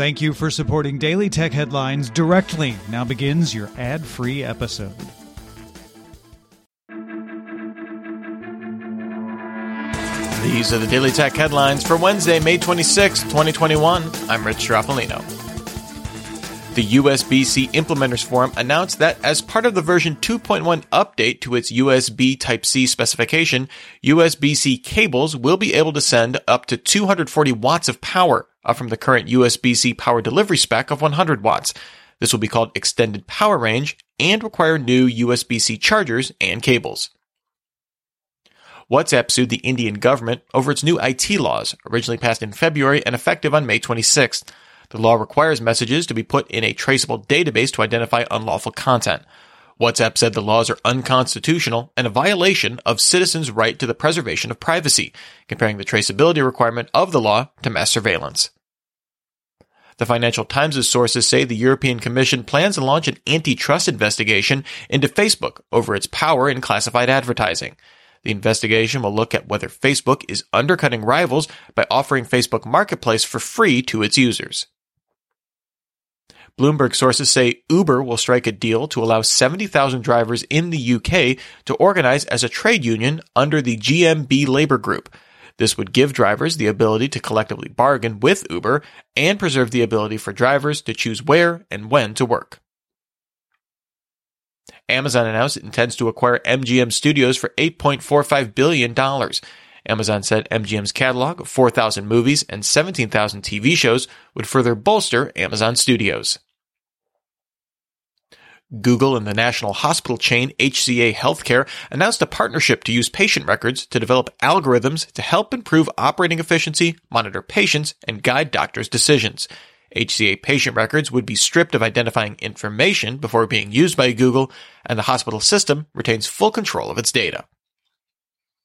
Thank you for supporting Daily Tech Headlines directly. Now begins your ad free episode. These are the Daily Tech headlines for Wednesday, May 26, 2021. I'm Rich Stroffolino. The USB C Implementers Forum announced that as part of the version 2.1 update to its USB Type C specification, USB C cables will be able to send up to 240 watts of power, up from the current USB C power delivery spec of 100 watts. This will be called Extended Power Range and require new USB C chargers and cables. WhatsApp sued the Indian government over its new IT laws, originally passed in February and effective on May 26th. The law requires messages to be put in a traceable database to identify unlawful content. WhatsApp said the laws are unconstitutional and a violation of citizens' right to the preservation of privacy, comparing the traceability requirement of the law to mass surveillance. The Financial Times' sources say the European Commission plans to launch an antitrust investigation into Facebook over its power in classified advertising. The investigation will look at whether Facebook is undercutting rivals by offering Facebook Marketplace for free to its users. Bloomberg sources say Uber will strike a deal to allow 70,000 drivers in the UK to organize as a trade union under the GMB labor group. This would give drivers the ability to collectively bargain with Uber and preserve the ability for drivers to choose where and when to work. Amazon announced it intends to acquire MGM Studios for $8.45 billion. Amazon said MGM's catalog of 4,000 movies and 17,000 TV shows would further bolster Amazon Studios. Google and the national hospital chain HCA Healthcare announced a partnership to use patient records to develop algorithms to help improve operating efficiency, monitor patients, and guide doctors' decisions. HCA patient records would be stripped of identifying information before being used by Google, and the hospital system retains full control of its data.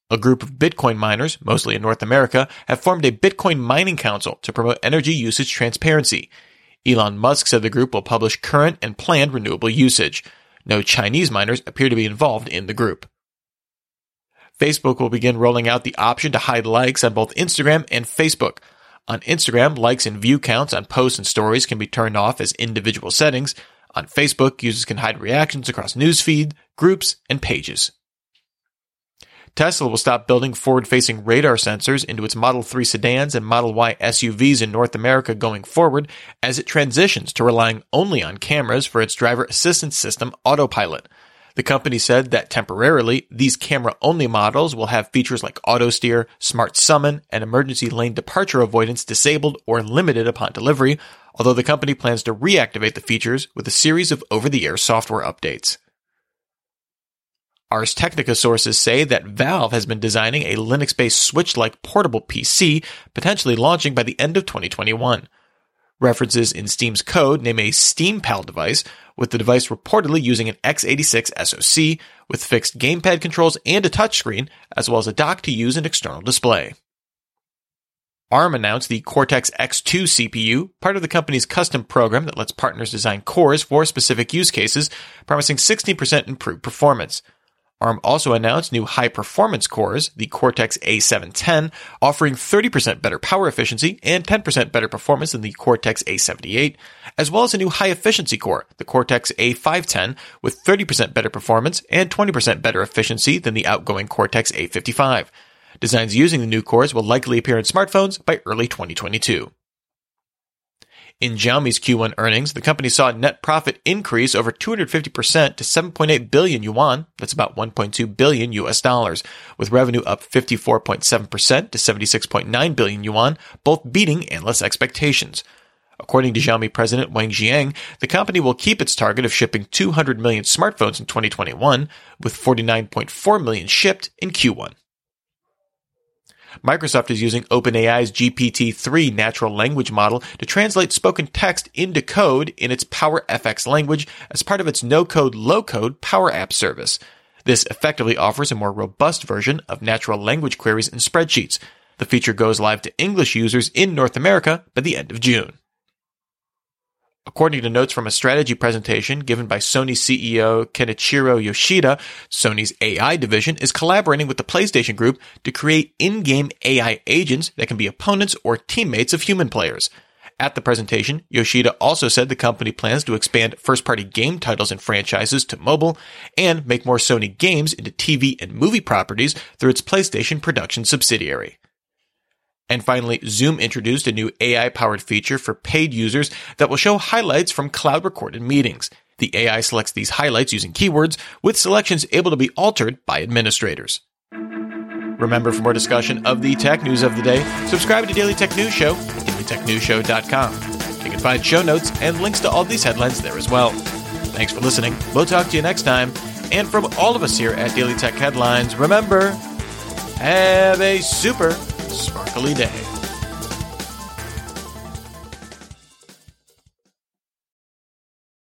A group of Bitcoin miners, mostly in North America, have formed a Bitcoin mining council to promote energy usage transparency. Elon Musk said the group will publish current and planned renewable usage. No Chinese miners appear to be involved in the group. Facebook will begin rolling out the option to hide likes on both Instagram and Facebook. On Instagram, likes and view counts on posts and stories can be turned off as individual settings. On Facebook, users can hide reactions across news newsfeed, groups, and pages. Tesla will stop building forward facing radar sensors into its Model 3 sedans and Model Y SUVs in North America going forward as it transitions to relying only on cameras for its driver assistance system, Autopilot. The company said that temporarily, these camera only models will have features like auto steer, smart summon, and emergency lane departure avoidance disabled or limited upon delivery, although the company plans to reactivate the features with a series of over the air software updates. Ars Technica sources say that Valve has been designing a Linux based Switch like portable PC, potentially launching by the end of 2021. References in Steam's code name a Steam SteamPal device, with the device reportedly using an x86 SoC with fixed gamepad controls and a touchscreen, as well as a dock to use an external display. ARM announced the Cortex X2 CPU, part of the company's custom program that lets partners design cores for specific use cases, promising 16% improved performance. ARM also announced new high performance cores, the Cortex A710, offering 30% better power efficiency and 10% better performance than the Cortex A78, as well as a new high efficiency core, the Cortex A510, with 30% better performance and 20% better efficiency than the outgoing Cortex A55. Designs using the new cores will likely appear in smartphones by early 2022. In Xiaomi's Q1 earnings, the company saw net profit increase over 250% to 7.8 billion yuan, that's about 1.2 billion US dollars, with revenue up 54.7% to 76.9 billion yuan, both beating analyst expectations. According to Xiaomi President Wang Xiang, the company will keep its target of shipping 200 million smartphones in 2021, with 49.4 million shipped in Q1. Microsoft is using OpenAI's GPT-3 natural language model to translate spoken text into code in its PowerFX language as part of its no-code, low-code Power App service. This effectively offers a more robust version of natural language queries and spreadsheets. The feature goes live to English users in North America by the end of June. According to notes from a strategy presentation given by Sony CEO Kenichiro Yoshida, Sony's AI division is collaborating with the PlayStation Group to create in-game AI agents that can be opponents or teammates of human players. At the presentation, Yoshida also said the company plans to expand first party game titles and franchises to mobile and make more Sony games into TV and movie properties through its PlayStation production subsidiary. And finally, Zoom introduced a new AI powered feature for paid users that will show highlights from cloud recorded meetings. The AI selects these highlights using keywords, with selections able to be altered by administrators. Remember, for more discussion of the tech news of the day, subscribe to Daily Tech News Show at dailytechnewsshow.com. You can find show notes and links to all these headlines there as well. Thanks for listening. We'll talk to you next time. And from all of us here at Daily Tech Headlines, remember, have a super sparkly day.